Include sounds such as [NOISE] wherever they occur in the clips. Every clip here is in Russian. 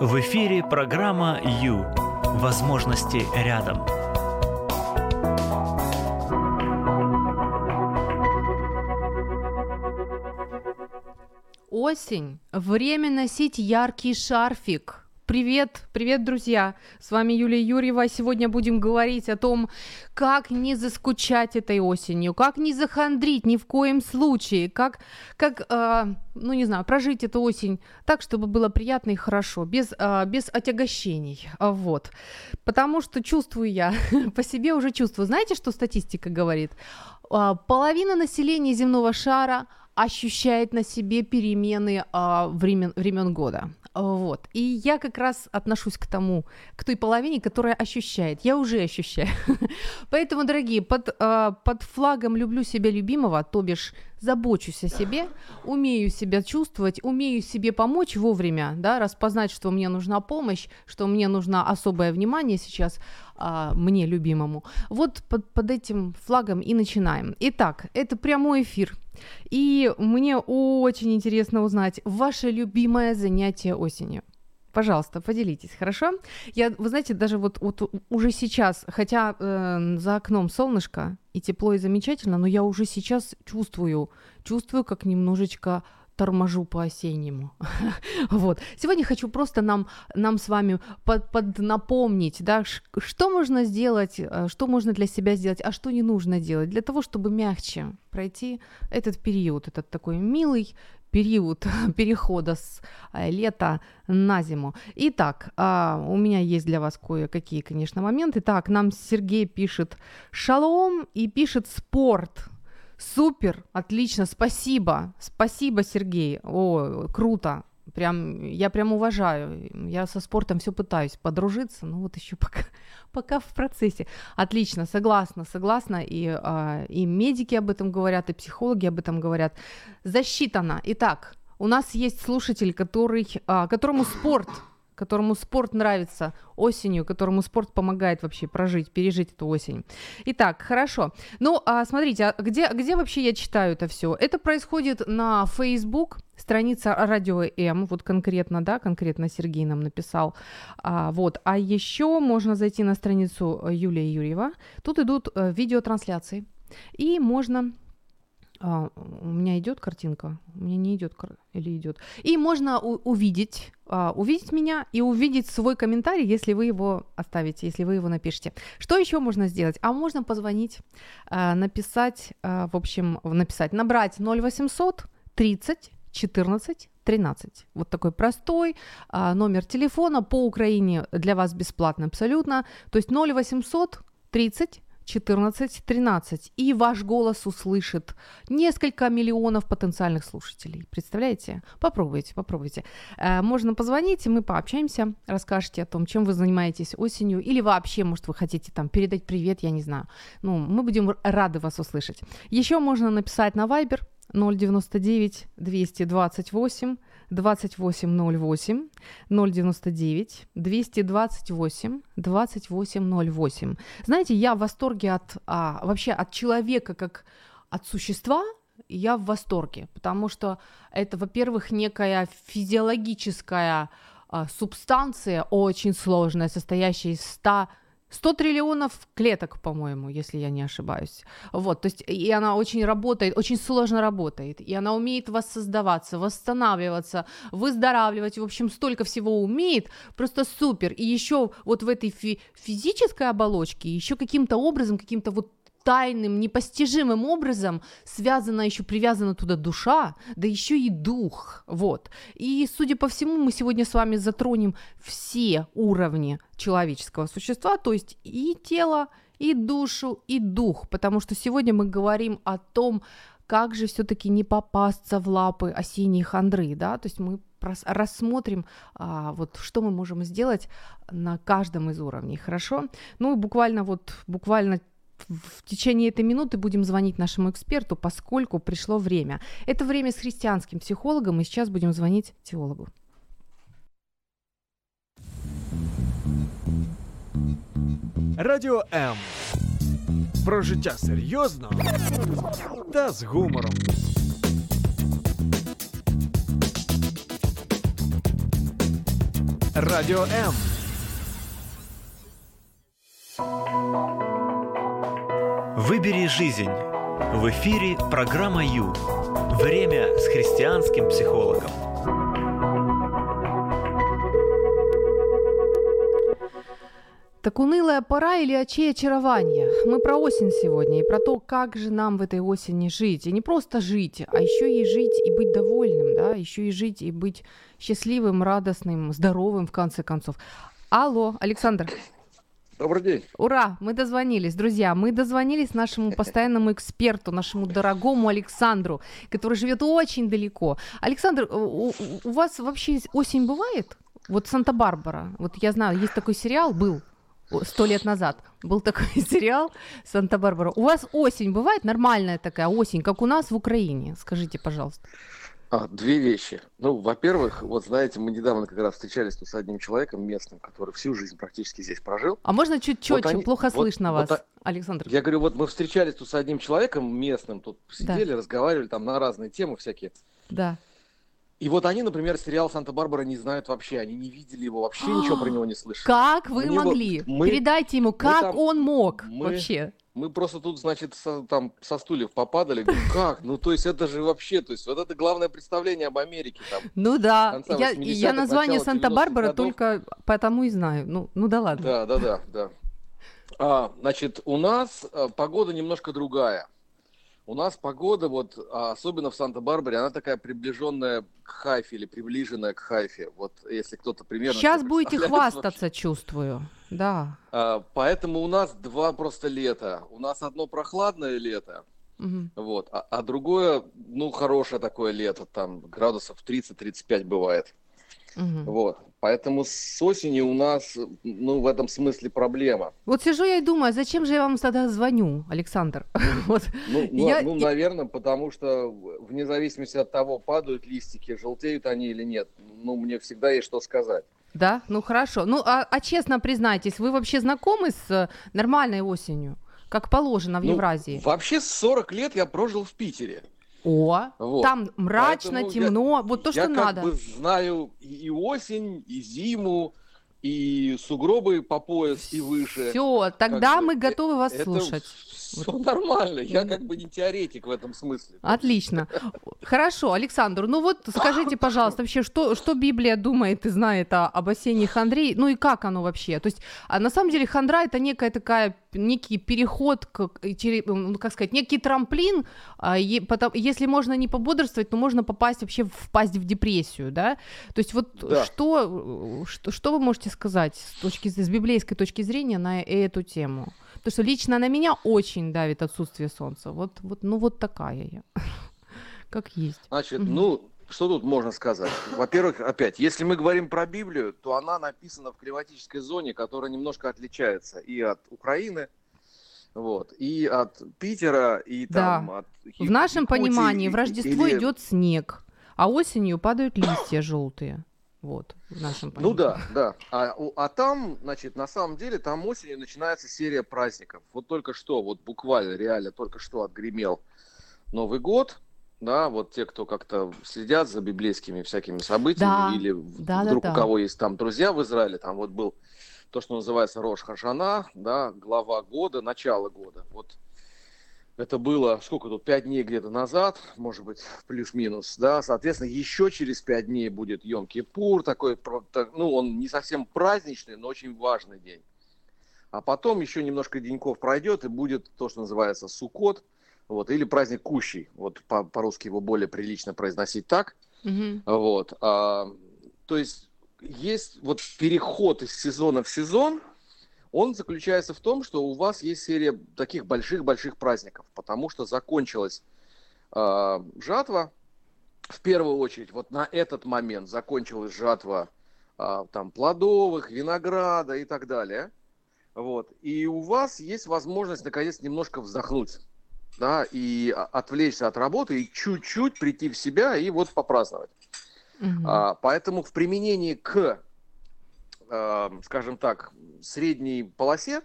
В эфире программа «Ю». Возможности рядом. Осень. Время носить яркий шарфик. Привет, привет, друзья! С вами Юлия Юрьева. Сегодня будем говорить о том, как не заскучать этой осенью, как не захандрить ни в коем случае, как, как э, ну не знаю, прожить эту осень так, чтобы было приятно и хорошо, без, э, без отягощений. Вот. Потому что чувствую я, [LAUGHS] по себе уже чувствую. Знаете, что статистика говорит? Половина населения земного шара ощущает на себе перемены э, времен, времен года. Вот. И я как раз отношусь к тому, к той половине, которая ощущает. Я уже ощущаю. [LAUGHS] Поэтому, дорогие, под, э, под флагом «люблю себя любимого», то бишь забочусь о себе, умею себя чувствовать, умею себе помочь вовремя, да, распознать, что мне нужна помощь, что мне нужно особое внимание сейчас а, мне любимому. Вот под, под этим флагом и начинаем. Итак, это прямой эфир. И мне очень интересно узнать ваше любимое занятие осенью. Пожалуйста, поделитесь, хорошо? Я, вы знаете, даже вот, вот уже сейчас, хотя э, за окном солнышко и тепло и замечательно, но я уже сейчас чувствую, чувствую, как немножечко торможу по-осеннему. [LAUGHS] вот. Сегодня хочу просто нам, нам с вами под, под напомнить, да, что можно сделать, э, что можно для себя сделать, а что не нужно делать, для того, чтобы мягче пройти этот период, этот такой милый период [LAUGHS] перехода с э, лета на зиму. Итак, а, у меня есть для вас кое-какие, конечно, моменты. Так, нам Сергей пишет «Шалом» и пишет «Спорт». Супер, отлично, спасибо, спасибо, Сергей. О, круто, прям, я прям уважаю. Я со спортом все пытаюсь подружиться, но вот еще [LAUGHS] пока, пока в процессе. Отлично, согласна, согласна. И, а, и медики об этом говорят, и психологи об этом говорят. Засчитано. Итак, у нас есть слушатель, который, а, которому спорт которому спорт нравится осенью, которому спорт помогает вообще прожить, пережить эту осень. Итак, хорошо. Ну, а смотрите, а где, где вообще я читаю это все? Это происходит на Facebook, страница Радио М, вот конкретно, да, конкретно Сергей нам написал. А, вот, а еще можно зайти на страницу Юлия Юрьева. Тут идут э, видеотрансляции, и можно а, у меня идет картинка, у меня не идет или идет. И можно у- увидеть, а, увидеть меня и увидеть свой комментарий, если вы его оставите, если вы его напишете. Что еще можно сделать? А можно позвонить, а, написать, а, в общем, написать, набрать 0800 30 14 13. Вот такой простой а, номер телефона по Украине для вас бесплатно абсолютно. То есть 0800 30 14-13, и ваш голос услышит несколько миллионов потенциальных слушателей. Представляете? Попробуйте, попробуйте. Э, можно позвонить, мы пообщаемся, расскажете о том, чем вы занимаетесь осенью, или вообще, может, вы хотите там передать привет, я не знаю. Ну, мы будем рады вас услышать. Еще можно написать на Viber 099 228 2808 099 228 2808. Знаете, я в восторге от а, вообще от человека как от существа, я в восторге, потому что это, во-первых, некая физиологическая а, субстанция, очень сложная, состоящая из 100 100 триллионов клеток, по-моему, если я не ошибаюсь. Вот, то есть, и она очень работает, очень сложно работает, и она умеет воссоздаваться, восстанавливаться, выздоравливать, в общем, столько всего умеет, просто супер. И еще вот в этой фи- физической оболочке, еще каким-то образом, каким-то вот тайным, непостижимым образом связана еще, привязана туда душа, да еще и дух, вот. И, судя по всему, мы сегодня с вами затронем все уровни человеческого существа, то есть и тело, и душу, и дух, потому что сегодня мы говорим о том, как же все-таки не попасться в лапы осенней хандры, да, то есть мы рассмотрим, а, вот что мы можем сделать на каждом из уровней, хорошо? Ну, буквально вот, буквально в течение этой минуты будем звонить нашему эксперту, поскольку пришло время. Это время с христианским психологом, и сейчас будем звонить теологу. Радіо М. Про життя серйозно та з гумором. Радіо М. Выбери жизнь. В эфире программа Ю. Время с христианским психологом. Так унылая пора или очей очарования? Мы про осень сегодня и про то, как же нам в этой осени жить. И не просто жить, а еще и жить и быть довольным, да, еще и жить и быть счастливым, радостным, здоровым, в конце концов. Алло, Александр. Добрый день. Ура, мы дозвонились, друзья, мы дозвонились нашему [LAUGHS] постоянному эксперту, нашему дорогому Александру, который живет очень далеко. Александр, у, у вас вообще осень бывает? Вот Санта-Барбара, вот я знаю, есть такой сериал, был сто лет назад, был такой [LAUGHS] сериал Санта-Барбара. У вас осень бывает нормальная такая осень, как у нас в Украине? Скажите, пожалуйста. А, две вещи. Ну, во-первых, вот знаете, мы недавно как раз встречались тут с одним человеком местным, который всю жизнь практически здесь прожил. А можно чуть четче? Вот они, Плохо вот, слышно вот, вас, вот, Александр. Я говорю, вот мы встречались тут с одним человеком местным, тут сидели, да. разговаривали там на разные темы всякие. Да. И вот они, например, сериал «Санта-Барбара» не знают вообще, они не видели его, вообще ничего про него не слышали. Как вы Мне могли? Мы, Передайте ему, как там, он мог мы, вообще? Мы просто тут, значит, со, там со стульев попадали. Говорю, [LAUGHS] как? Ну, то есть это же вообще, то есть вот это главное представление об Америке. Там, ну да, я, я название Санта-Барбара только потому и знаю. Ну, ну да ладно. Да, да, да, да. А, значит, у нас а, погода немножко другая. У нас погода, вот, а, особенно в Санта-Барбаре, она такая приближенная к Хайфе или приближенная к Хайфе. Вот если кто-то примерно... Сейчас будете хвастаться, вообще. чувствую. Да. А, поэтому у нас два просто лета. У нас одно прохладное лето, угу. вот, а, а другое, ну, хорошее такое лето, там градусов 30-35 бывает. Угу. Вот. Поэтому с осени у нас, ну, в этом смысле проблема. Вот сижу я и думаю, зачем же я вам тогда звоню, Александр? [LAUGHS] вот. Ну, ну, я... ну, наверное, потому что вне зависимости от того, падают листики, желтеют они или нет, ну, мне всегда есть что сказать. Да, ну хорошо. Ну, а, а честно признайтесь, вы вообще знакомы с э, нормальной осенью, как положено в ну, Евразии? Вообще 40 лет я прожил в Питере. О, вот. там мрачно, Поэтому темно, я, вот то, что я надо. Я как бы знаю и осень, и зиму, и сугробы по пояс и выше. Все, тогда как мы бы, готовы вас это слушать. Все нормально, я как бы не теоретик в этом смысле. Отлично. Хорошо, Александр, ну вот скажите, пожалуйста, вообще, что, что Библия думает и знает о, об осенней хандре, ну и как оно вообще? То есть, а на самом деле хандра это некая такая, некий переход, к, ну, как сказать, некий трамплин, а, если можно не пободрствовать, то можно попасть вообще, впасть в депрессию, да? То есть вот да. что, что, что вы можете сказать с, точки, с библейской точки зрения на эту тему? Потому что лично на меня очень давит отсутствие солнца. Вот, вот, ну вот такая я. [LAUGHS] Как есть. Значит, ну, что тут можно сказать? Во-первых, опять, если мы говорим про Библию, то она написана в климатической зоне, которая немножко отличается и от Украины, вот, и от Питера, и там да. от В нашем Якутии, понимании в Рождество или... идет снег, а осенью падают листья желтые. Вот, в нашем понимании. Ну да, да. А, а там, значит, на самом деле, там осенью начинается серия праздников. Вот только что, вот буквально, реально, только что отгремел Новый год, да, вот те, кто как-то следят за библейскими всякими событиями, да, или да, вдруг да, у кого есть там друзья в Израиле, там вот был то, что называется Рош Хашана, да, глава года, начало года. Вот это было, сколько тут, пять дней где-то назад, может быть, плюс-минус, да, соответственно, еще через пять дней будет Йом-Кипур, такой, ну, он не совсем праздничный, но очень важный день. А потом еще немножко деньков пройдет, и будет то, что называется Сукот, вот, или праздник Кущий, вот по- по-русски его более прилично произносить так, mm-hmm. вот, а, то есть есть вот переход из сезона в сезон, он заключается в том, что у вас есть серия таких больших-больших праздников, потому что закончилась э, жатва, в первую очередь, вот на этот момент закончилась жатва э, там плодовых, винограда и так далее. Вот. И у вас есть возможность наконец немножко вздохнуть, да, и отвлечься от работы, и чуть-чуть прийти в себя и вот попраздновать. Угу. А, поэтому в применении к э, скажем так, средней полосе,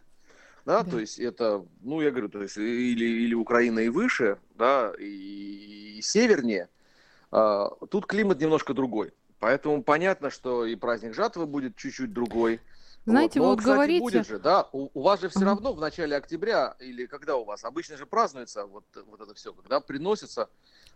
да, да, то есть это, ну, я говорю, то есть или, или Украина и выше, да, и, и севернее, э, тут климат немножко другой. Поэтому понятно, что и праздник жатвы будет чуть-чуть другой. Знаете, Но вы он, вот кстати, говорите... будет же, да? У, у вас же все равно в начале октября или когда у вас обычно же празднуется вот, вот это все, когда приносятся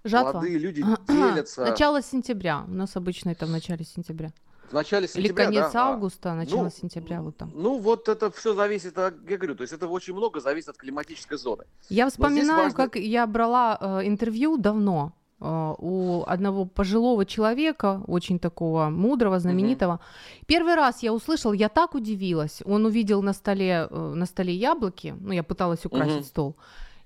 Жатва. молодые люди А, делятся Начало сентября. У нас обычно это в начале сентября. В начале Или сентября, конец да? А, августа, начало ну, сентября, вот там. Ну вот это все зависит, от- я говорю, то есть это очень много зависит от климатической зоны. Я вспоминаю, важно- как я брала э, интервью давно э, у одного пожилого человека, очень такого мудрого, знаменитого. Первый раз я услышал, я так удивилась. Он увидел на столе, э, на столе яблоки, ну, я пыталась украсить Мгм. стол,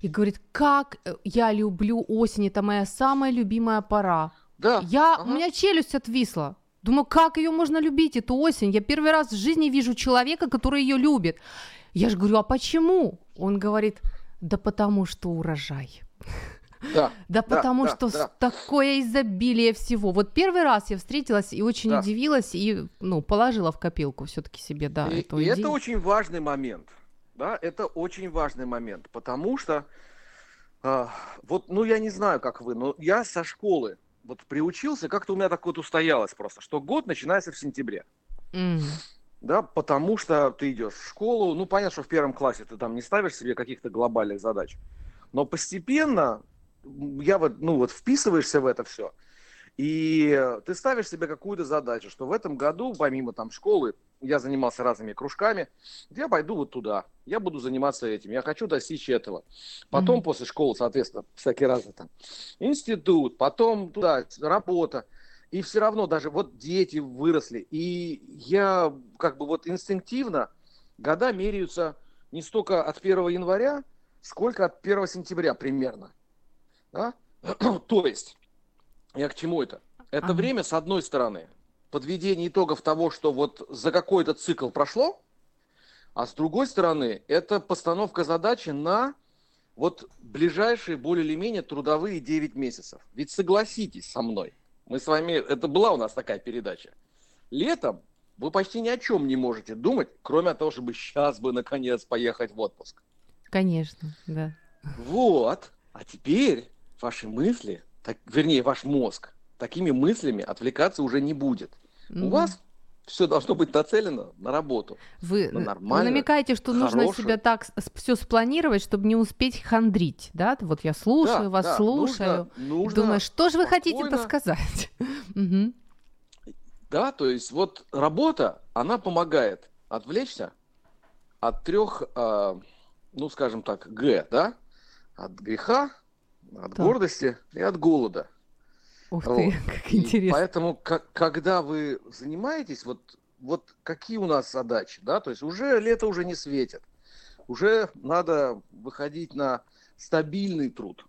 и говорит, как э, я люблю осень, это моя самая любимая пора. Да, Я, ага. У меня челюсть отвисла. Думаю, как ее можно любить, эту осень? Я первый раз в жизни вижу человека, который ее любит. Я же говорю, а почему? Он говорит, да потому что урожай. да, [LAUGHS] Да потому да, что да. такое изобилие всего. Вот первый раз я встретилась и очень Да. удивилась, и ну, положила в копилку все-таки себе, да, и, эту и это идею. очень важный момент, да, это очень важный момент, потому что а, вот, ну я не знаю, как вы, но я со школы вот приучился, как-то у меня так вот устоялось просто, что год начинается в сентябре. Мгм. да, потому что ты идешь в школу, ну, понятно, что в первом классе ты там не ставишь себе каких-то глобальных задач, но постепенно я вот, ну, вот вписываешься в это все, и ты ставишь себе какую-то задачу, что в этом году, помимо там школы, я занимался разными кружками, я пойду вот туда, я буду заниматься этим, я хочу достичь этого. Потом Мгм. после школы, соответственно, всякие разные там институт, потом туда работа, и все равно даже вот дети выросли, и я как бы вот инстинктивно года меряются не столько от 1 января, сколько от 1 сентября примерно. Да? [CLEARS THROAT] То есть, я к чему это? Это Ага. время, с одной стороны, подведение итогов того, что вот за какой-то цикл прошло, а с другой стороны, это постановка задачи на вот ближайшие более или менее трудовые 9 месяцев. Ведь согласитесь со мной, мы с вами, это была у нас такая передача. Летом вы почти ни о чем не можете думать, кроме того, чтобы сейчас бы наконец поехать в отпуск. Конечно, да. Вот. А теперь ваши мысли, так, вернее, ваш мозг, такими мыслями отвлекаться уже не будет. У Мгм. вас все должно быть нацелено на работу. Вы, Ну, вы намекаете, что нужно хорошую. себя так все спланировать, чтобы не успеть хандрить, да? Вот я слушаю Да, вас, да, слушаю. Нужно, нужно Думаю, что же вы хотите-то спокойно. сказать? [LAUGHS] Да, то есть вот работа, она помогает отвлечься от трех, а, ну, скажем так, Г, да? От греха, от Так. гордости и от голода. Ух Вот. ты, [LAUGHS] как И интересно. поэтому, как- когда вы занимаетесь, вот, вот какие у нас задачи, да, то есть уже лето уже не светит, уже надо выходить на стабильный труд.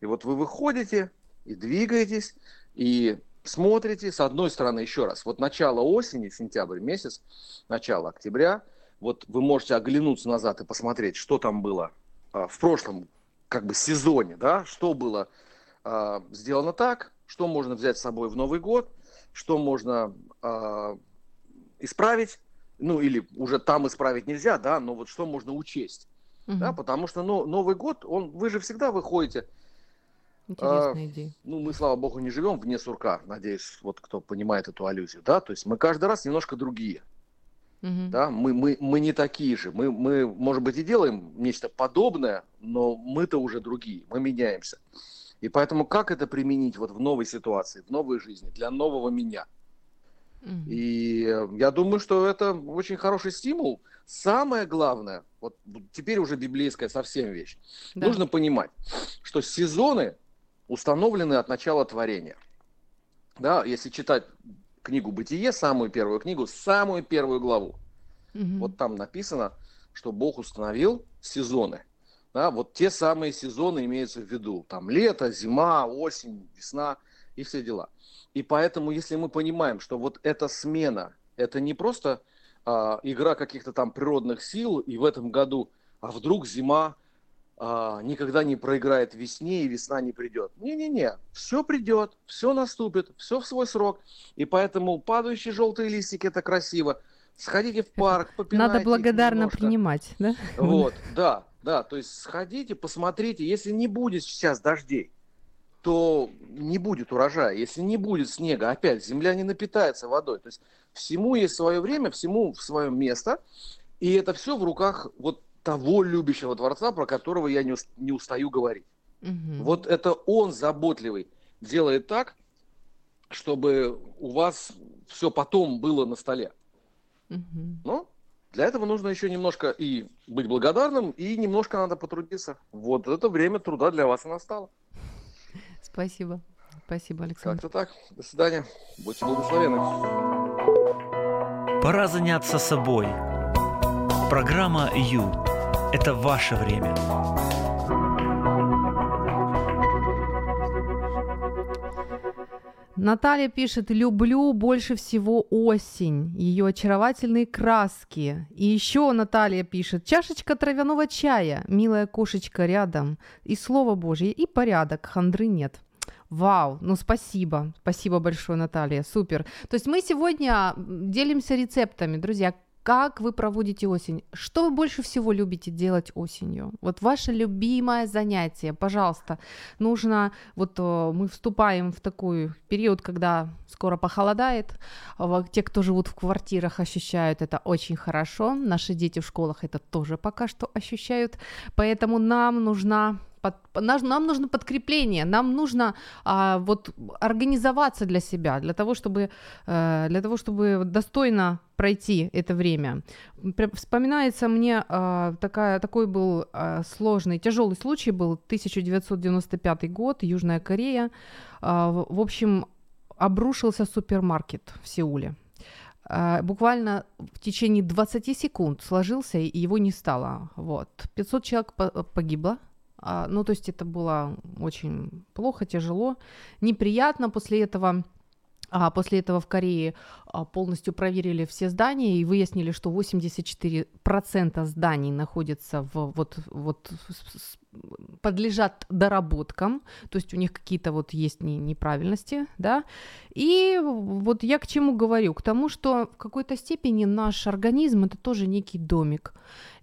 И вот вы выходите и двигаетесь, и смотрите, с одной стороны, еще раз, вот начало осени, сентябрь месяц, начало октября, вот вы можете оглянуться назад и посмотреть, что там было а, в прошлом как бы сезоне, да, что было а, сделано так, что можно взять с собой в Новый год, что можно а, исправить, ну или уже там исправить нельзя, да, но вот что можно учесть, да, Мгм. потому что ну, Новый год, он, вы же всегда выходите, Интересная идея. ну мы, слава богу, не живем вне сурка, надеюсь, вот кто понимает эту аллюзию, да, то есть мы каждый раз немножко другие, Мгм. да, мы, мы, мы не такие же, мы, мы, может быть, и делаем нечто подобное, но мы-то уже другие, мы меняемся. И поэтому как это применить вот в новой ситуации, в новой жизни, для нового меня? И э, я думаю, что это очень хороший стимул. Самое главное, вот теперь уже библейская совсем вещь, Да. нужно понимать, что сезоны установлены от начала творения. Да, если читать книгу «Бытие», самую первую книгу, самую первую главу, Мгм. вот там написано, что Бог установил сезоны. Да, вот те самые сезоны имеются в виду. Там лето, зима, осень, весна и все дела. И поэтому, если мы понимаем, что вот эта смена, это не просто а, игра каких-то там природных сил, и в этом году, а вдруг зима а, никогда не проиграет весне, и весна не придет. Не-не-не, все придет, все наступит, все в свой срок. И поэтому падающие желтые листики это красиво. Сходите в парк, попинайте Надо благодарно немножко. принимать, да? Вот, да, да, то есть сходите, посмотрите, если не будет сейчас дождей, то не будет урожая. Если не будет снега, опять земля не напитается водой. То есть всему есть свое время, всему в свое место. И это все в руках вот того любящего Творца, про которого я не, не устаю говорить. Угу. Вот это он заботливый делает так, чтобы у вас все потом было на столе. Угу. Ну, для этого нужно еще немножко и быть благодарным, и немножко надо потрудиться. Вот это время труда для вас и настало. Спасибо. Спасибо, Александр. Как-то так. До свидания. Будьте благословенны. Пора заняться собой. Программа «Ю» – это ваше время. Наталья пишет, люблю больше всего осень, ее очаровательные краски. И еще Наталья пишет, чашечка травяного чая, милая кошечка рядом, и слово Божье, и порядок, хандры нет. Вау, ну спасибо, спасибо большое, Наталья, супер. То есть мы сегодня делимся рецептами, друзья, как вы проводите осень? Что вы больше всего любите делать осенью? Вот ваше любимое занятие, пожалуйста. Нужно, вот э, мы вступаем в такой период, когда скоро похолодает. Те, кто живут в квартирах, ощущают это очень хорошо. Наши дети в школах это тоже пока что ощущают. Поэтому нам нужна под, нам, нам нужно подкрепление, нам нужно а, вот организоваться для себя, для того, чтобы, а, для того, чтобы достойно пройти это время. Вспоминается мне а, такая, такой был а, сложный, тяжелый случай был 1995 год, Южная Корея. А, в, в общем, обрушился супермаркет в Сеуле буквально в течение 20 секунд сложился, и его не стало. Вот. 500 человек погибло, а, ну, то есть это было очень плохо, тяжело, неприятно. После этого а после этого в Корее а, полностью проверили все здания и выяснили, что 84% зданий находятся в вот, вот подлежат доработкам, то есть у них какие-то вот есть неправильности, да. И вот я к чему говорю? К тому, что в какой-то степени наш организм это тоже некий домик,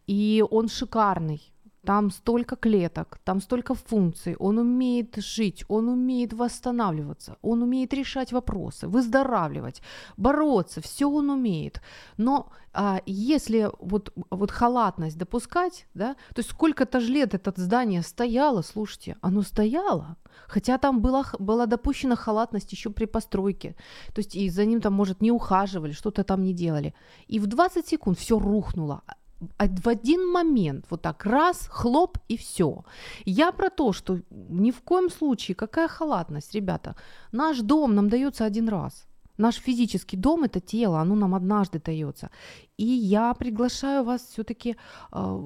и он шикарный там столько клеток, там столько функций, он умеет жить, он умеет восстанавливаться, он умеет решать вопросы, выздоравливать, бороться, все он умеет. Но а, если вот, вот халатность допускать, да, то есть сколько-то ж лет это здание стояло, слушайте, оно стояло, хотя там была, была допущена халатность еще при постройке, то есть и за ним там, может, не ухаживали, что-то там не делали. И в 20 секунд все рухнуло, в один момент вот так раз, хлоп и все. Я про то, что ни в коем случае, какая халатность, ребята, наш дом нам дается один раз. Наш физический дом это тело, оно нам однажды дается. И я приглашаю вас все-таки э,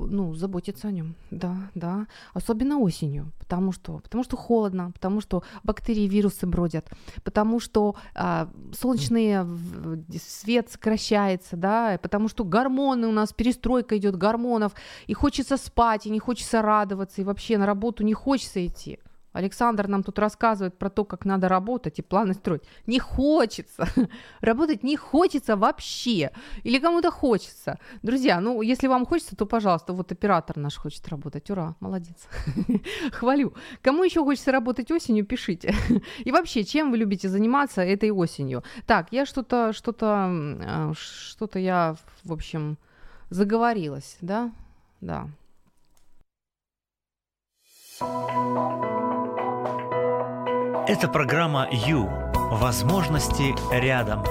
ну, заботиться о нем. Да, да. Особенно осенью. Потому что, потому что холодно, потому что бактерии, вирусы бродят, потому что э, солнечный свет сокращается, да, потому что гормоны у нас, перестройка идет гормонов, и хочется спать, и не хочется радоваться, и вообще на работу не хочется идти. Александр нам тут рассказывает про то, как надо работать и планы строить. Не хочется. [LAUGHS] Работать не хочется вообще. Или кому-то хочется. Друзья, ну, если вам хочется, то, пожалуйста, вот оператор наш хочет работать. Ура, молодец. [LAUGHS] Хвалю. Кому еще хочется работать осенью, пишите. [LAUGHS] И вообще, чем вы любите заниматься этой осенью? Так, я что-то, что-то, а, что-то я, в общем, заговорилась, да? Да. Это программа «Ю». Возможности рядом.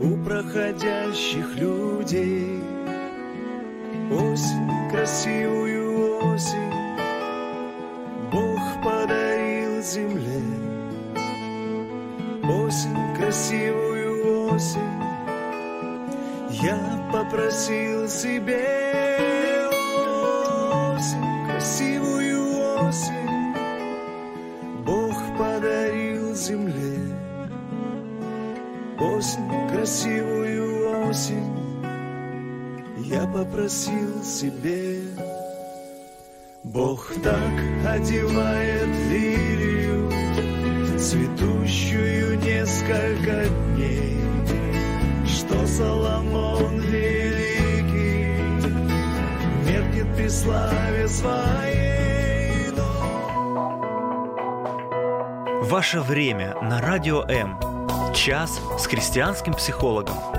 У проходящих людей. Осень, красивую осень, Бог подарил земле. Осень, красивую осень, Я попросил себе. Осень, красивую осень, я попросил себе. Бог так одевает лилию, цветущую несколько дней, что Соломон великий меркнет при славе своей. Ваше время на Радио М. Час с христианским психологом.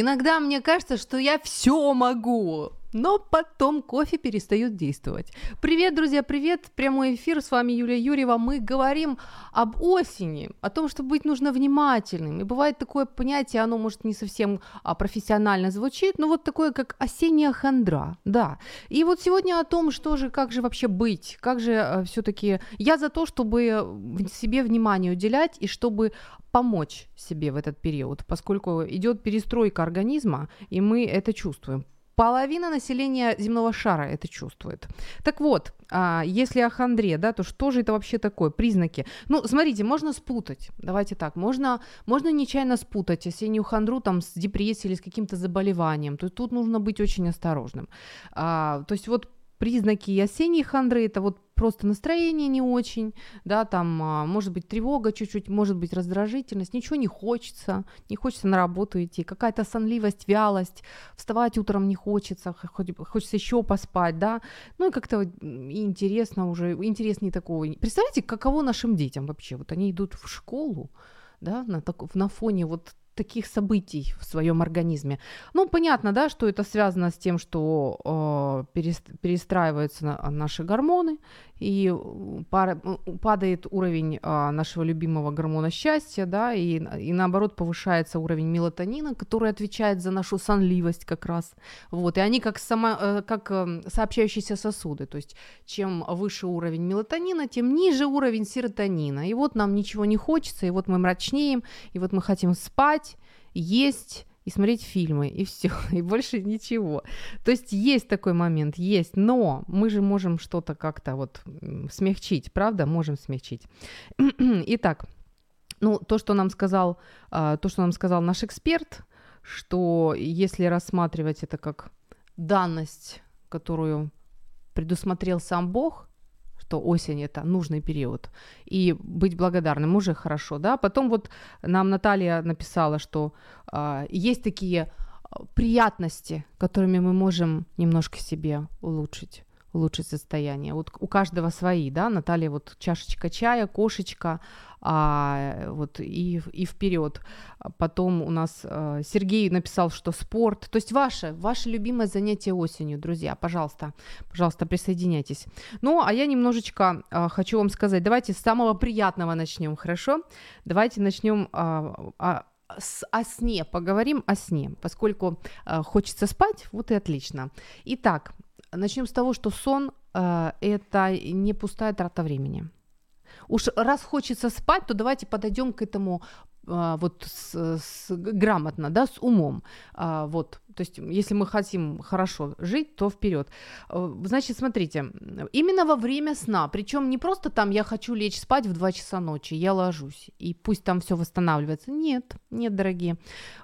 Иногда мне кажется, что я все могу, но потом кофе перестает действовать. Привет, друзья, привет! Прямой эфир, с вами Юлия Юрьева. Мы говорим об осени, о том, что быть нужно внимательным. И бывает такое понятие, оно может не совсем а, профессионально звучит, но вот такое, как осенняя хандра, да. И вот сегодня о том, что же, как же вообще быть, как же э, все-таки... Я за то, чтобы себе внимание уделять и чтобы помочь себе в этот период, поскольку идет перестройка организма, и мы это чувствуем. Половина населения земного шара это чувствует. Так вот, а, если о хандре, да, то что же это вообще такое? Признаки. Ну, смотрите, можно спутать. Давайте так, можно, можно нечаянно спутать осеннюю хандру там с депрессией или с каким-то заболеванием. То есть тут нужно быть очень осторожным. А, то есть вот признаки осенней хандры это вот просто настроение не очень, да, там а, может быть тревога чуть-чуть, может быть раздражительность, ничего не хочется, не хочется на работу идти, какая-то сонливость, вялость, вставать утром не хочется, хочется еще поспать, да, ну и как-то интересно уже, интереснее такого. Представляете, каково нашим детям вообще, вот они идут в школу, да, на, так, на фоне вот таких событий в своем организме. Ну, понятно, да, что это связано с тем, что э, перестраиваются на, наши гормоны, и пара, падает уровень э, нашего любимого гормона счастья, да, и, и наоборот повышается уровень мелатонина, который отвечает за нашу сонливость как раз. Вот, и они как, само, э, как э, сообщающиеся сосуды, то есть чем выше уровень мелатонина, тем ниже уровень серотонина. И вот нам ничего не хочется, и вот мы мрачнеем, и вот мы хотим спать, есть и смотреть фильмы, и все, [LAUGHS] и больше ничего. То есть есть такой момент, есть, но мы же можем что-то как-то вот смягчить, правда? Можем смягчить. [CLEARS THROAT] Итак, ну, то, что нам сказал, а, то, что нам сказал наш эксперт, что если рассматривать это как данность, которую предусмотрел сам Бог, что осень это нужный период, и быть благодарным уже хорошо, да. Потом вот нам Наталья написала, что э, есть такие а, приятности, которыми мы можем немножко себе улучшить улучшить состояние. Вот у каждого свои, да, Наталья вот чашечка чая, кошечка, а, вот и, и вперед. Потом у нас а, Сергей написал, что спорт, то есть ваше, ваше любимое занятие осенью, друзья, пожалуйста, пожалуйста, присоединяйтесь. Ну, а я немножечко а, хочу вам сказать, давайте с самого приятного начнем, хорошо? Давайте начнем а, а, с, о сне, поговорим о сне, поскольку э, хочется спать, вот и отлично. Итак, начнем с того, что сон э, это не пустая трата времени. Уж раз хочется спать, то давайте подойдем к этому вот с, с, грамотно, да, с умом. А, вот, то есть, если мы хотим хорошо жить, то вперед. А, значит, смотрите, именно во время сна, причем не просто там я хочу лечь спать в 2 часа ночи, я ложусь, и пусть там все восстанавливается. Нет, нет, дорогие.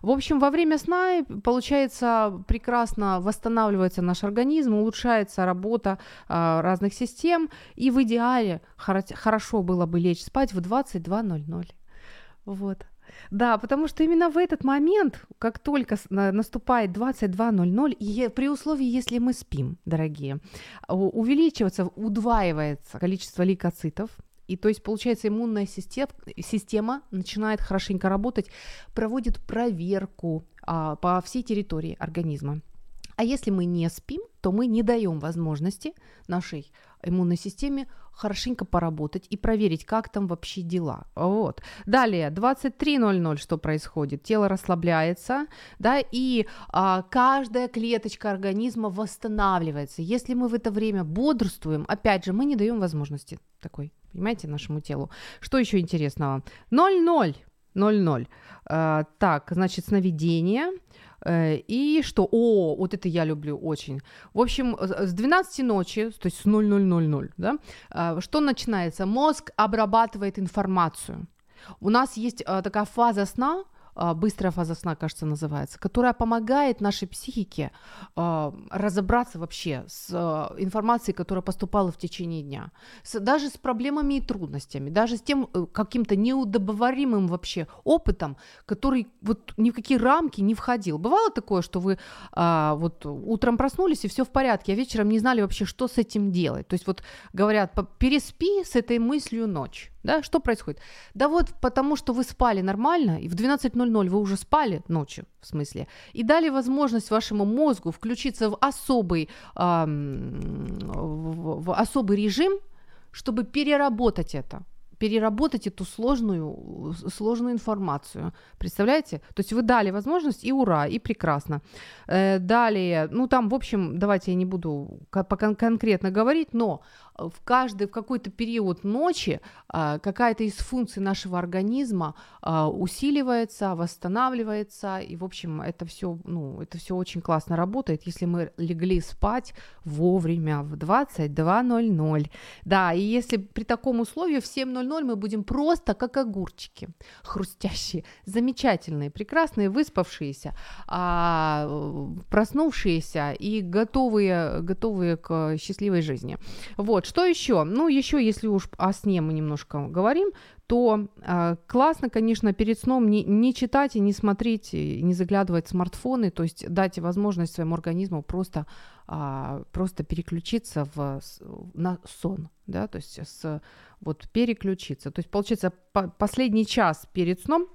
В общем, во время сна, получается, прекрасно восстанавливается наш организм, улучшается работа а, разных систем, и в идеале хорошо было бы лечь спать в 22.00. Вот. Да, потому что именно в этот момент, как только наступает 22.00, и при условии, если мы спим, дорогие, увеличивается, удваивается количество лейкоцитов, и то есть, получается, иммунная система, система начинает хорошенько работать, проводит проверку а, по всей территории организма. А если мы не спим, то мы не даем возможности нашей иммунной системе хорошенько поработать и проверить, как там вообще дела. Вот. Далее, 23.00 что происходит? Тело расслабляется, да, и а, каждая клеточка организма восстанавливается. Если мы в это время бодрствуем, опять же, мы не даем возможности такой, понимаете, нашему телу. Что еще интересного? 0-0. 0-0. А, так, значит, сновидение. Э, и что? О, вот это я люблю очень. В общем, с 12 ночи, то есть с 0000, да, а, что начинается? Мозг обрабатывает информацию. У нас есть такая фаза сна, быстрая фаза сна, кажется, называется, которая помогает нашей психике э, разобраться вообще с э, информацией, которая поступала в течение дня, с, даже с проблемами и трудностями, даже с тем э, каким-то неудобоваримым вообще опытом, который вот ни в какие рамки не входил. Бывало такое, что вы вот утром проснулись и все в порядке, а вечером не знали вообще, что с этим делать. То есть вот говорят, переспи с этой мыслью ночь. Да, что происходит? Да вот потому, что вы спали нормально, и в 12.00 вы уже спали ночью, в смысле, и дали возможность вашему мозгу включиться в особый, эм, в, в особый режим, чтобы переработать это переработать эту сложную, сложную информацию. Представляете? То есть вы дали возможность, и ура, и прекрасно. Э, далее, ну там, в общем, давайте я не буду кон- конкретно говорить, но в каждый, в какой-то период ночи а, какая-то из функций нашего организма а, усиливается, восстанавливается, и, в общем, это все, ну, это все очень классно работает, если мы легли спать вовремя в 22.00. Да, и если при таком условии в 7.00 мы будем просто как огурчики, хрустящие, замечательные, прекрасные, выспавшиеся, а, проснувшиеся и готовые, готовые к счастливой жизни. Вот, вот, что еще? Ну, еще, если уж о сне мы немножко говорим, то э, классно, конечно, перед сном не, не читать и не смотреть, и не заглядывать в смартфоны, то есть дать возможность своему организму просто, э, просто переключиться в, на сон, да, то есть с, вот переключиться. То есть, получается, по, последний час перед сном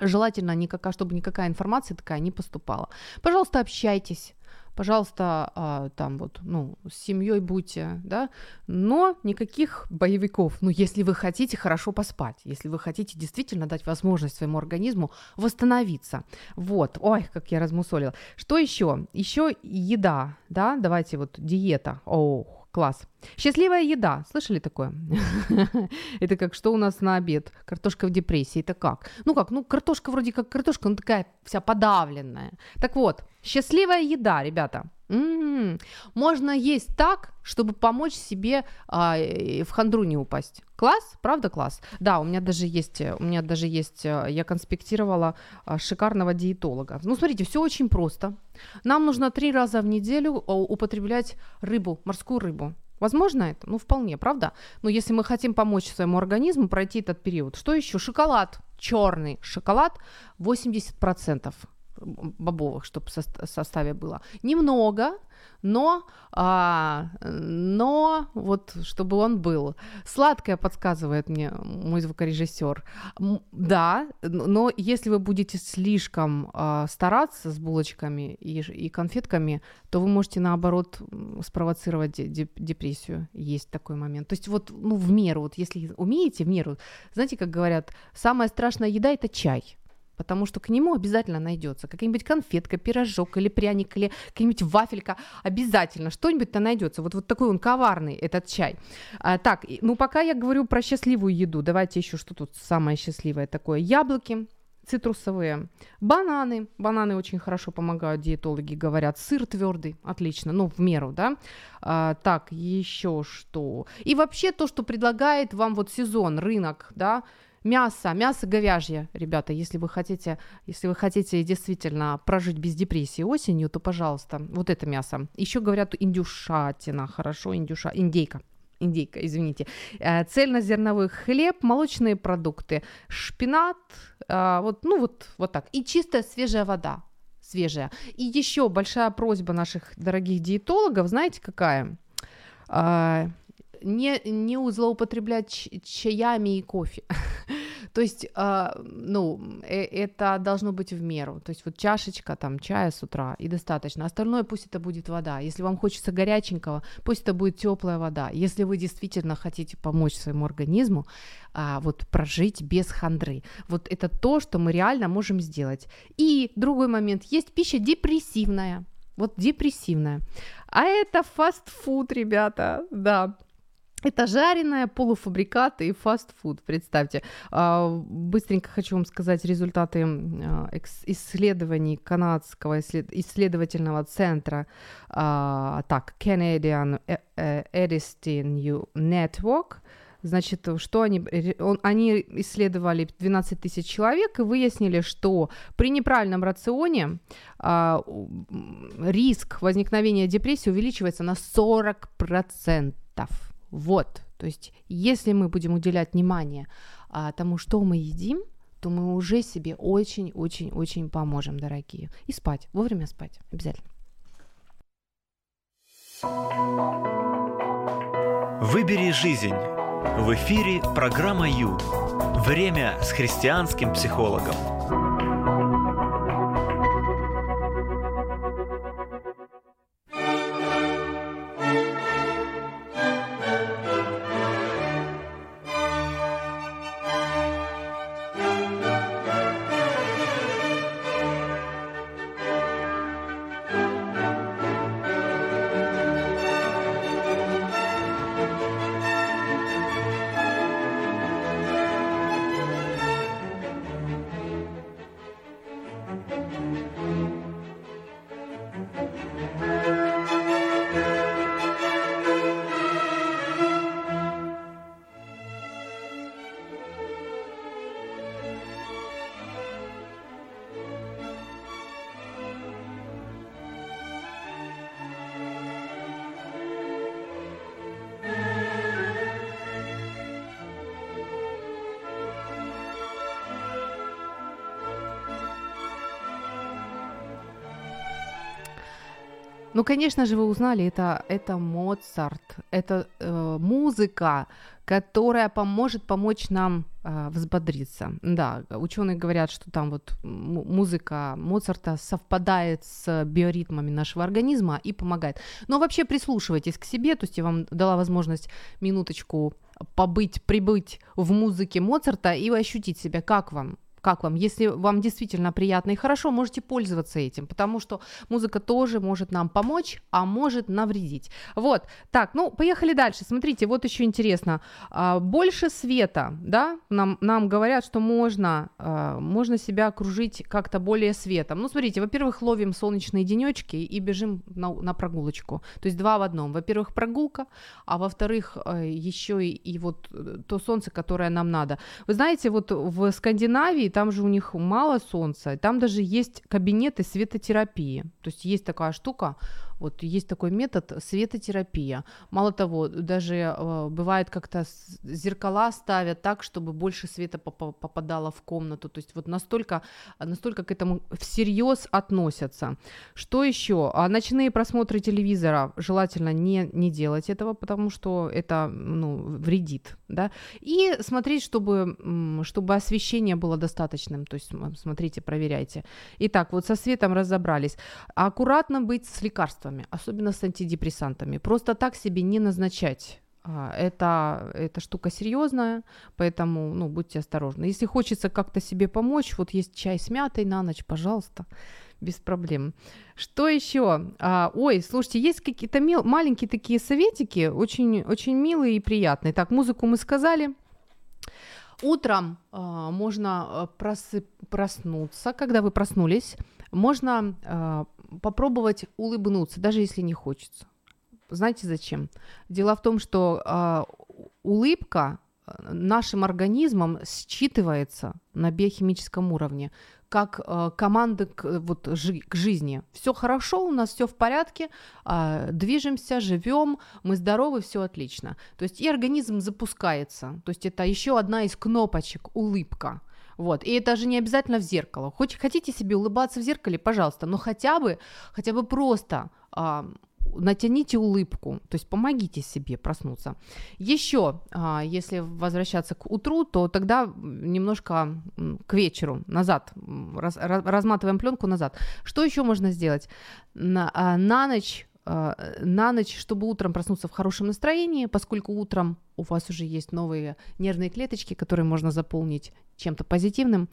желательно никакая, чтобы никакая информация такая не поступала. Пожалуйста, общайтесь пожалуйста, а, там вот, ну, с семьей будьте, да, но никаких боевиков. Ну, если вы хотите хорошо поспать, если вы хотите действительно дать возможность своему организму восстановиться. Вот, ой, как я размусолила. Что еще? Еще еда, да, давайте вот диета. Ох, Класс. Счастливая еда. Слышали такое? [LAUGHS] Это как, что у нас на обед? Картошка в депрессии. Это как? Ну как, ну картошка вроде как картошка, но такая вся подавленная. Так вот, счастливая еда, ребята. М-м-м. Можно есть так, чтобы помочь себе а, в хандру не упасть. Класс, правда класс? Да, у меня даже есть, у меня даже есть, э, я конспектировала а, шикарного диетолога. Ну, смотрите, все очень просто. Нам нужно три раза в неделю употреблять рыбу, морскую рыбу. Возможно это? Ну, вполне, правда? Но если мы хотим помочь своему организму пройти этот период, что еще? Шоколад, черный шоколад, 80% бобовых, чтобы в составе было. Немного, но, а, но вот чтобы он был. Сладкое подсказывает мне мой звукорежиссер. Да, но если вы будете слишком а, стараться с булочками и, и конфетками, то вы можете наоборот спровоцировать депрессию. Есть такой момент. То есть вот ну, в меру, вот если умеете в меру, знаете, как говорят, самая страшная еда это чай потому что к нему обязательно найдется какая-нибудь конфетка, пирожок или пряник, или какая-нибудь вафелька, обязательно что-нибудь-то найдется. Вот, вот такой он коварный, этот чай. А, так, ну пока я говорю про счастливую еду, давайте еще что тут самое счастливое такое. Яблоки, цитрусовые, бананы, бананы очень хорошо помогают, диетологи говорят, сыр твердый, отлично, ну в меру, да. А, так, еще что? И вообще то, что предлагает вам вот сезон, рынок, да, Мясо, мясо говяжье, ребята, если вы хотите, если вы хотите действительно прожить без депрессии осенью, то, пожалуйста, вот это мясо. Еще говорят индюшатина, хорошо, индюша, индейка индейка, извините, э, цельнозерновой хлеб, молочные продукты, шпинат, э, вот, ну вот, вот так, и чистая свежая вода, свежая. И еще большая просьба наших дорогих диетологов, знаете какая? Не, не злоупотреблять чаями и кофе. [LAUGHS] То есть, а, ну, э, это должно быть в меру. То есть вот чашечка там чая с утра и достаточно. Остальное пусть это будет вода. Если вам хочется горяченького, пусть это будет теплая вода. Если вы действительно хотите помочь своему организму, а, вот прожить без хандры. Вот это то, что мы реально можем сделать. И другой момент. Есть пища депрессивная. Вот депрессивная. А это фастфуд, ребята, да. Это жареное, полуфабрикаты и фастфуд, представьте. А, быстренько хочу вам сказать результаты а, исследований канадского исследовательного центра, а, так, Canadian Edison Network. Значит, что они, он, они исследовали 12 тысяч человек и выяснили, что при неправильном рационе а, риск возникновения депрессии увеличивается на 40%. Вот, то есть если мы будем уделять внимание а, тому, что мы едим, то мы уже себе очень-очень-очень поможем, дорогие. И спать, вовремя спать, обязательно. Выбери жизнь. В эфире программа Ю. Время с христианским психологом. Ну, конечно же, вы узнали, это, это Моцарт, это э, музыка, которая поможет помочь нам э, взбодриться. Да, ученые говорят, что там вот музыка Моцарта совпадает с биоритмами нашего организма и помогает. Но вообще прислушивайтесь к себе, то есть я вам дала возможность минуточку побыть, прибыть в музыке Моцарта и ощутить себя, как вам, как вам? Если вам действительно приятно и хорошо, можете пользоваться этим, потому что музыка тоже может нам помочь, а может навредить. Вот, так, ну, поехали дальше. Смотрите, вот еще интересно. А, больше света, да, нам, нам говорят, что можно, а, можно себя окружить как-то более светом. Ну, смотрите, во-первых, ловим солнечные денечки и бежим на, на прогулочку. То есть два в одном. Во-первых, прогулка, а во-вторых, э, еще и, и вот то солнце, которое нам надо. Вы знаете, вот в Скандинавии там же у них мало солнца, там даже есть кабинеты светотерапии. То есть есть такая штука, вот есть такой метод светотерапия. Мало того, даже э, бывает как-то зеркала ставят так, чтобы больше света попадало в комнату. То есть вот настолько, настолько к этому всерьез относятся. Что еще? А ночные просмотры телевизора желательно не, не делать этого, потому что это ну, вредит. Да? И смотреть, чтобы, чтобы освещение было достаточным. То есть смотрите, проверяйте. Итак, вот со светом разобрались. Аккуратно быть с лекарствами лекарствами, особенно с антидепрессантами. Просто так себе не назначать. А, это, эта штука серьезная, поэтому ну, будьте осторожны. Если хочется как-то себе помочь, вот есть чай с мятой на ночь, пожалуйста, без проблем. Что еще? А, ой, слушайте, есть какие-то мил- маленькие такие советики, очень, очень милые и приятные. Так, музыку мы сказали. Утром а, можно а, просып- проснуться, когда вы проснулись, можно а, попробовать улыбнуться, даже если не хочется. Знаете зачем? Дело в том, что э, улыбка нашим организмом считывается на биохимическом уровне как э, команда к, вот, жи- к жизни. Все хорошо, у нас все в порядке, э, движемся, живем, мы здоровы, все отлично. То есть и организм запускается. То есть это еще одна из кнопочек улыбка. Вот. И это же не обязательно в зеркало. Хоть хотите себе улыбаться в зеркале, пожалуйста, но хотя бы, хотя бы просто а, натяните улыбку, то есть помогите себе проснуться. Еще, а, если возвращаться к утру, то тогда немножко к вечеру, назад, раз, разматываем пленку назад. Что еще можно сделать? На, а, на ночь на ночь, чтобы утром проснуться в хорошем настроении, поскольку утром у вас уже есть новые нервные клеточки, которые можно заполнить чем-то позитивным,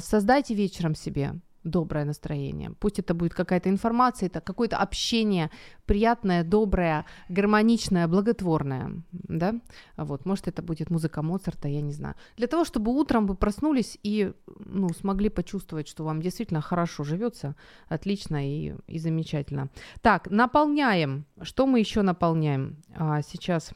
создайте вечером себе доброе настроение. Пусть это будет какая-то информация, это какое-то общение приятное, доброе, гармоничное, благотворное, да? Вот, может, это будет музыка Моцарта, я не знаю. Для того, чтобы утром вы проснулись и, ну, смогли почувствовать, что вам действительно хорошо живется, отлично и, и замечательно. Так, наполняем. Что мы еще наполняем а, сейчас?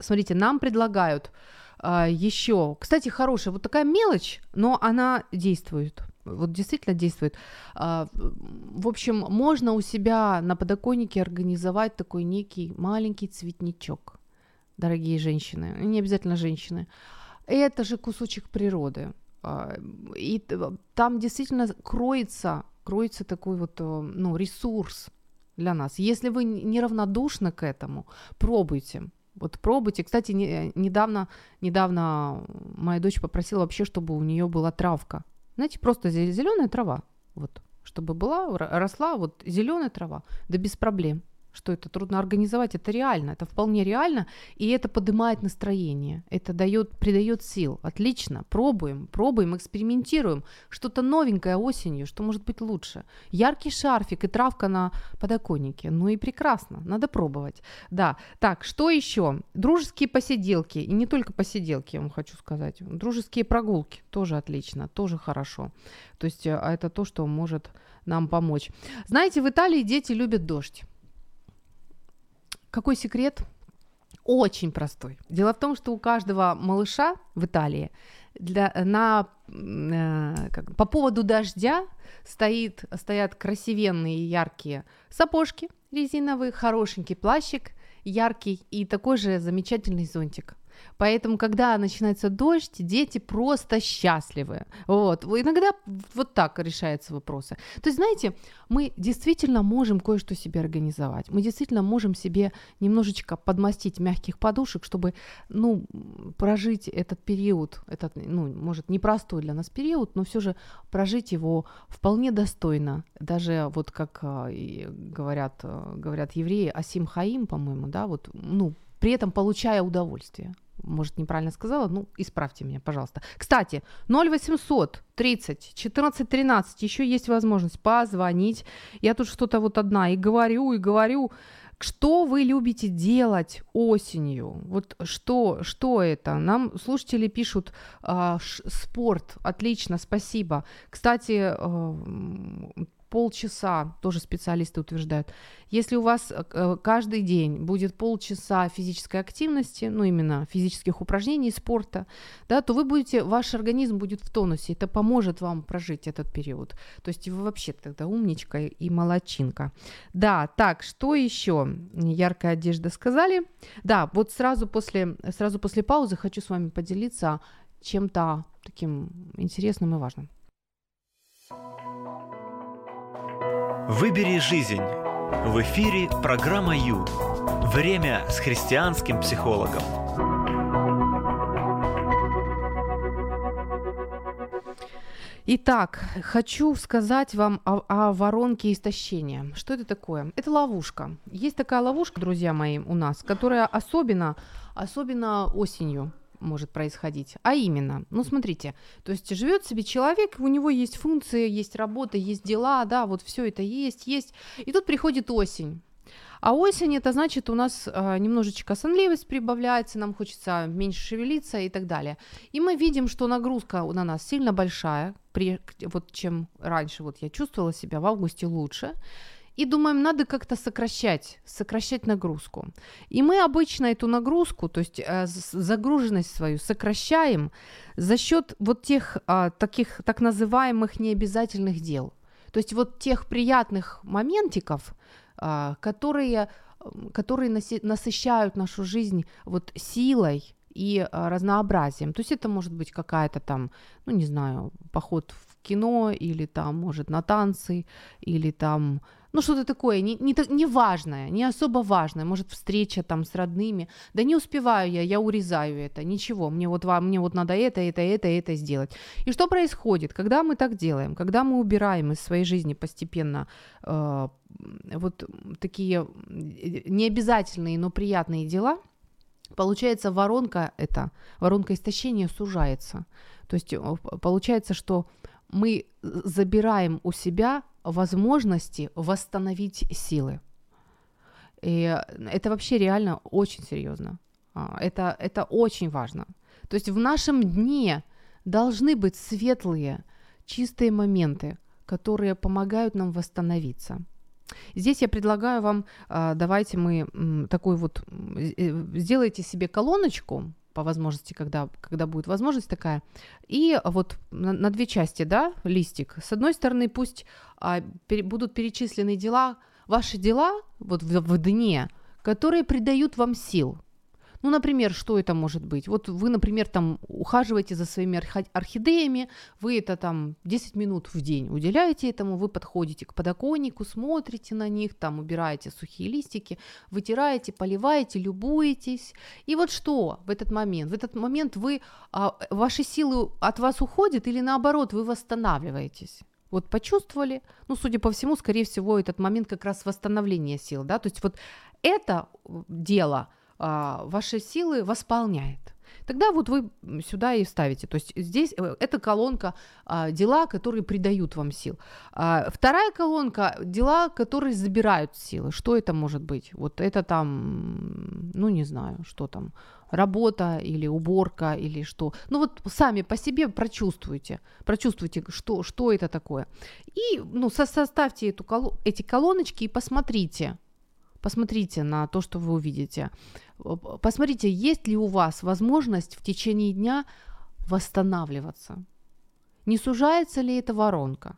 Смотрите, нам предлагают а, еще, кстати, хорошая, вот такая мелочь, но она действует вот действительно действует. А, в общем, можно у себя на подоконнике организовать такой некий маленький цветничок, дорогие женщины, не обязательно женщины. Это же кусочек природы. А, и там действительно кроется, кроется такой вот э, ну, ресурс для нас. Если вы неравнодушны к этому, пробуйте. Вот пробуйте. Кстати, не, недавно, недавно моя дочь попросила вообще, чтобы у нее была травка знаете, просто зеленая трава, вот, чтобы была, росла вот зеленая трава, да без проблем что это трудно организовать, это реально, это вполне реально, и это поднимает настроение, это дает, придает сил. Отлично, пробуем, пробуем, экспериментируем. Что-то новенькое осенью, что может быть лучше. Яркий шарфик и травка на подоконнике, ну и прекрасно, надо пробовать. Да, так, что еще? Дружеские посиделки, и не только посиделки, я вам хочу сказать, дружеские прогулки, тоже отлично, тоже хорошо. То есть э, а это то, что может нам помочь. Знаете, в Италии дети любят дождь. Какой секрет? Очень простой. Дело в том, что у каждого малыша в Италии для, на, э, как, по поводу дождя стоит, стоят красивенные яркие сапожки резиновые, хорошенький плащик яркий и такой же замечательный зонтик. Поэтому, когда начинается дождь, дети просто счастливы. Вот. Иногда вот так решаются вопросы. То есть, знаете, мы действительно можем кое-что себе организовать. Мы действительно можем себе немножечко подмастить мягких подушек, чтобы, ну, прожить этот период, этот, ну, может, непростой для нас период, но все же прожить его вполне достойно. Даже вот как э, говорят, э, говорят евреи, Асим Хаим, по-моему, да, вот, ну, при этом получая удовольствие может, неправильно сказала, ну, исправьте меня, пожалуйста. Кстати, 0800 30 14 13, еще есть возможность позвонить. Я тут что-то вот одна и говорю, и говорю, что вы любите делать осенью? Вот что, что это? Нам слушатели пишут э, спорт, отлично, спасибо. Кстати, э, полчаса, тоже специалисты утверждают, если у вас э, каждый день будет полчаса физической активности, ну именно физических упражнений, спорта, да, то вы будете, ваш организм будет в тонусе, это поможет вам прожить этот период. То есть вы вообще тогда умничка и молочинка. Да, так, что еще? Яркая одежда сказали. Да, вот сразу после, сразу после паузы хочу с вами поделиться чем-то таким интересным и важным. Выбери жизнь. В эфире программа Ю. Время с христианским психологом. Итак, хочу сказать вам о, о воронке истощения. Что это такое? Это ловушка. Есть такая ловушка, друзья мои, у нас, которая особенно, особенно осенью может происходить. А именно, ну смотрите, то есть живет себе человек, у него есть функции, есть работа, есть дела, да, вот все это есть, есть. И тут приходит осень. А осень это значит у нас э, немножечко сонливость прибавляется, нам хочется меньше шевелиться и так далее. И мы видим, что нагрузка на нас сильно большая, при, вот чем раньше вот я чувствовала себя в августе лучше и думаем, надо как-то сокращать, сокращать нагрузку. И мы обычно эту нагрузку, то есть э, загруженность свою сокращаем за счет вот тех э, таких так называемых необязательных дел. То есть вот тех приятных моментиков, э, которые, которые насыщают нашу жизнь вот силой, и разнообразием. То есть это может быть какая-то там, ну не знаю, поход в кино, или там, может, на танцы, или там, ну, что-то такое, не, не, не важное, не особо важное, может, встреча там с родными. Да не успеваю я, я урезаю это, ничего, мне вот, вам, мне вот надо это, это, это, это сделать. И что происходит, когда мы так делаем, когда мы убираем из своей жизни постепенно э, вот такие э, необязательные, но приятные дела, получается воронка эта, воронка истощения сужается. То есть э, получается, что мы забираем у себя возможности восстановить силы. И это вообще реально очень серьезно. А, Это, это очень важно. То есть в нашем дне должны быть светлые, чистые моменты, которые помогают нам восстановиться. Здесь я предлагаю вам, а, давайте мы такой вот, э, сделайте себе колоночку, по возможности, когда, когда будет возможность такая, и вот на, на две части, да, листик. С одной стороны, пусть а, пере- будут перечислены дела, ваши дела вот в, в дне, которые придают вам сил. Ну, например, что это может быть? Вот вы, например, там ухаживаете за своими орхи- орхидеями, вы это там 10 минут в день уделяете этому, вы подходите к подоконнику, смотрите на них, там убираете сухие листики, вытираете, поливаете, любуетесь. И вот что в этот момент? В этот момент вы, а, ваши силы от вас уходят или наоборот, вы восстанавливаетесь? Вот почувствовали, ну, судя по всему, скорее всего, этот момент как раз восстановления сил, да, то есть вот это дело а, ваши силы восполняет. Тогда вот вы сюда и ставите. То есть здесь э, эта колонка а, дела, которые придают вам сил. А, вторая колонка дела, которые забирают силы. Что это может быть? Вот это там, ну не знаю, что там, работа или уборка или что. Ну вот сами по себе прочувствуйте, прочувствуйте, что, что это такое. И ну, со- составьте эту, коло- эти колоночки и посмотрите, посмотрите на то, что вы увидите. Э, Посмотрите, есть ли у вас возможность в течение дня восстанавливаться. Не сужается ли эта воронка?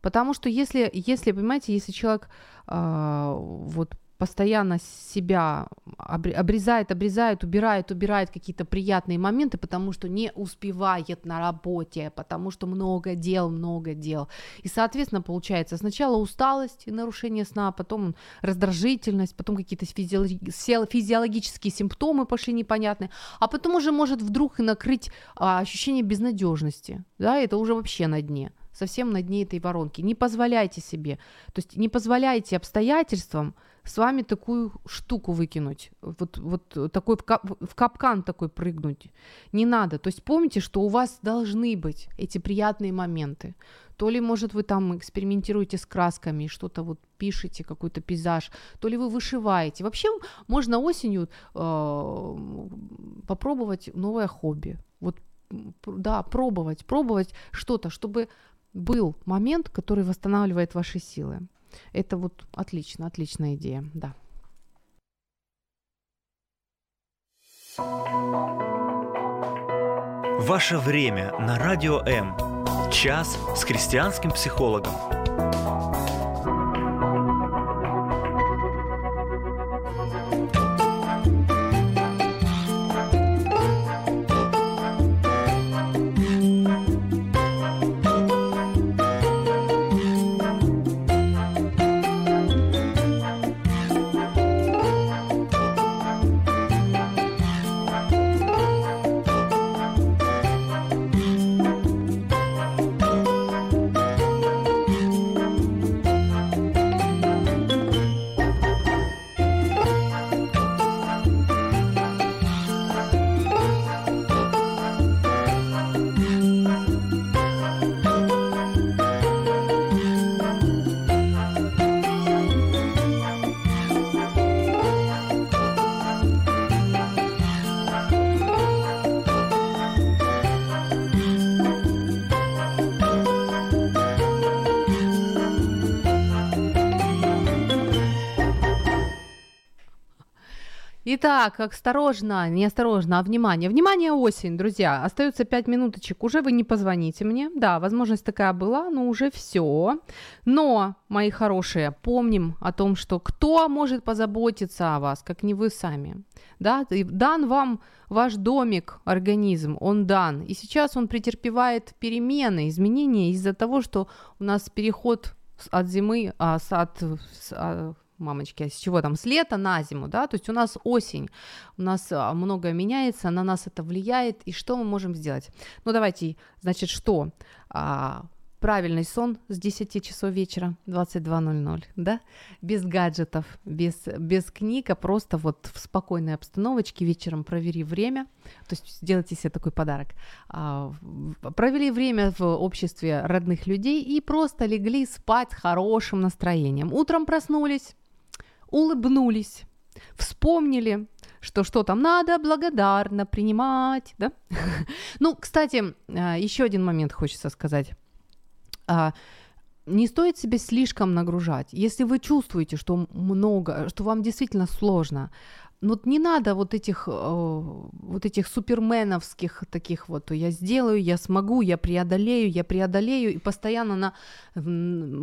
Потому что если, если понимаете, если человек а, вот постоянно себя обре- обрезает, обрезает, убирает, убирает какие-то приятные моменты, потому что не успевает на работе, потому что много дел, много дел. И, соответственно, получается сначала усталость и нарушение сна, потом раздражительность, потом какие-то физиологические симптомы пошли непонятные, а потом уже может вдруг и накрыть а, ощущение безнадежности. Да, это уже вообще на дне совсем на дне этой воронки. Не позволяйте себе, то есть не позволяйте обстоятельствам с вами такую штуку выкинуть, вот, вот такой в, кап- в капкан такой прыгнуть. Не надо. То есть помните, что у вас должны быть эти приятные моменты. То ли, может, вы там экспериментируете с красками, что-то вот пишете, какой-то пейзаж, то ли вы вышиваете. Вообще можно осенью э, попробовать новое хобби. Вот да, пробовать, пробовать что-то, чтобы был момент, который восстанавливает ваши силы. Это вот отлично, отличная идея, да. Ваше время на Радио М. Час с христианским психологом. Итак, осторожно, не осторожно, а внимание. Внимание, осень, друзья. Остается 5 минуточек. Уже вы не позвоните мне. Да, возможность такая была, но уже все. Но, мои хорошие, помним о том, что кто может позаботиться о вас, как не вы сами. Да, дан вам ваш домик, организм, он дан. И сейчас он претерпевает перемены, изменения из-за того, что у нас переход от зимы, а, от, а, мамочки, а с чего там, с лета на зиму, да, то есть у нас осень, у нас а, многое меняется, на нас это влияет, и что мы можем сделать? Ну, давайте, значит, что? А, правильный сон с 10 часов вечера, 22.00, да, без гаджетов, без, без книг, а просто вот в спокойной обстановочке вечером провери время, то есть сделайте себе такой подарок, а, провели время в обществе родных людей и просто легли спать хорошим настроением. Утром проснулись, улыбнулись, вспомнили, что что там надо благодарно принимать, да? [LAUGHS] Ну, кстати, а, еще один момент хочется сказать. А, не стоит себя слишком нагружать. Если вы чувствуете, что много, что вам действительно сложно, вот не надо вот этих, вот этих суперменовских таких вот, я сделаю, я смогу, я преодолею, я преодолею, и постоянно на,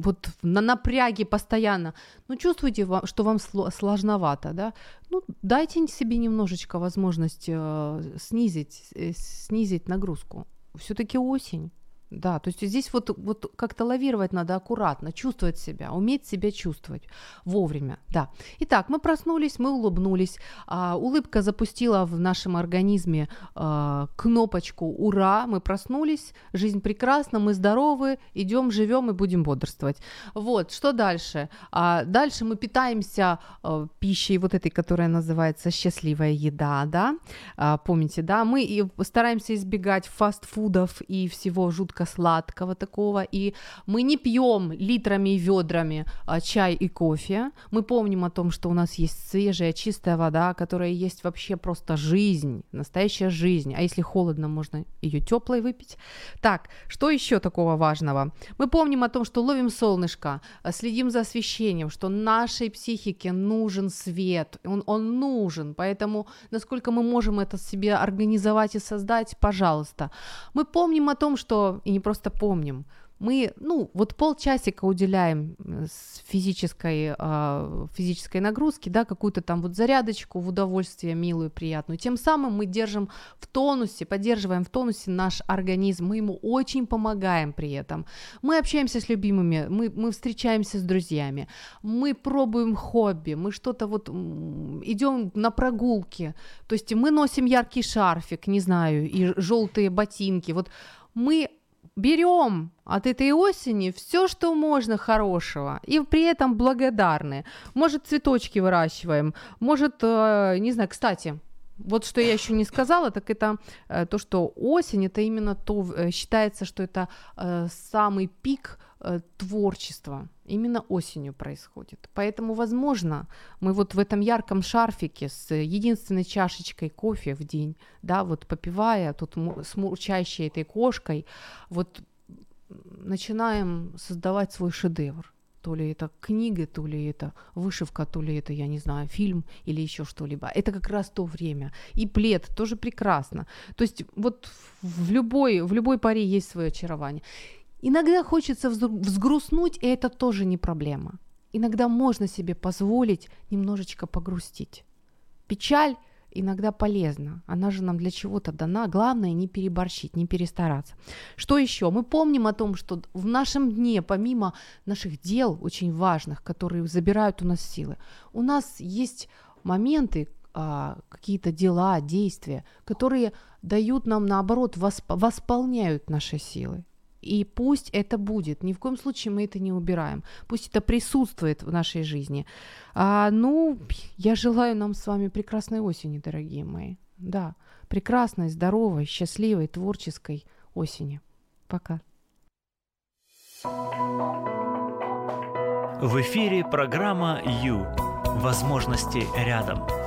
вот на напряге постоянно. Ну, чувствуете, что вам сложновато, да? Ну, дайте себе немножечко возможность э, снизить, э, снизить нагрузку. Все-таки осень. Да, то есть здесь вот, вот как-то лавировать надо аккуратно, чувствовать себя, уметь себя чувствовать вовремя, да. Итак, мы проснулись, мы улыбнулись, а, улыбка запустила в нашем организме а, кнопочку «Ура!», мы проснулись, жизнь прекрасна, мы здоровы, идем, живем и будем бодрствовать. Вот, что дальше? А, дальше мы питаемся а, пищей вот этой, которая называется «счастливая еда», да, а, помните, да, мы и стараемся избегать фастфудов и всего жуткого сладкого такого, и мы не пьем литрами и ведрами а, чай и кофе. Мы помним о том, что у нас есть свежая, чистая вода, которая есть вообще просто жизнь, настоящая жизнь. А если холодно, можно ее теплой выпить. Так, что еще такого важного? Мы помним о том, что ловим солнышко, а, следим за освещением, что нашей психике нужен свет, он, он нужен, поэтому насколько мы можем это себе организовать и создать, пожалуйста. Мы помним о том, что и не просто помним. Мы, ну, вот полчасика уделяем э, с физической, э, физической нагрузки, да, какую-то там вот зарядочку в удовольствие милую, приятную. Тем самым мы держим в тонусе, поддерживаем в тонусе наш организм, мы ему очень помогаем при этом. Мы общаемся с любимыми, мы, мы встречаемся с друзьями, мы пробуем хобби, мы что-то вот идем на прогулки, то есть мы носим яркий шарфик, не знаю, и желтые ботинки. Вот мы берем от этой осени все, что можно хорошего, и при этом благодарны. Может, цветочки выращиваем, может, э, не знаю, кстати, вот что я еще не сказала, так это э, то, что осень это именно то, э, считается, что это самый пик э, творчество именно осенью происходит. Поэтому, возможно, мы вот в этом ярком шарфике с единственной чашечкой кофе в день, да, вот попивая, тут с мурчащей этой кошкой, вот начинаем создавать свой шедевр. То ли это книга, то ли это вышивка, то ли это, я не знаю, фильм или еще что-либо. Это как раз то время. И плед тоже прекрасно. То есть вот в любой, в любой паре есть свое очарование. Иногда хочется взгрустнуть, и это тоже не проблема. Иногда можно себе позволить немножечко погрустить. Печаль иногда полезна. Она же нам для чего-то дана. Главное не переборщить, не перестараться. Что еще? Мы помним о том, что в нашем дне, помимо наших дел очень важных, которые забирают у нас силы, у нас есть моменты, а, какие-то дела, действия, которые дают нам, наоборот, восп- восполняют наши силы. И пусть это будет, ни в коем случае мы это не убираем. Пусть это присутствует в нашей жизни. А, ну, я желаю нам с вами прекрасной осени, дорогие мои. Да, прекрасной, здоровой, счастливой, творческой осени. Пока. В эфире программа «Ю». Возможности рядом.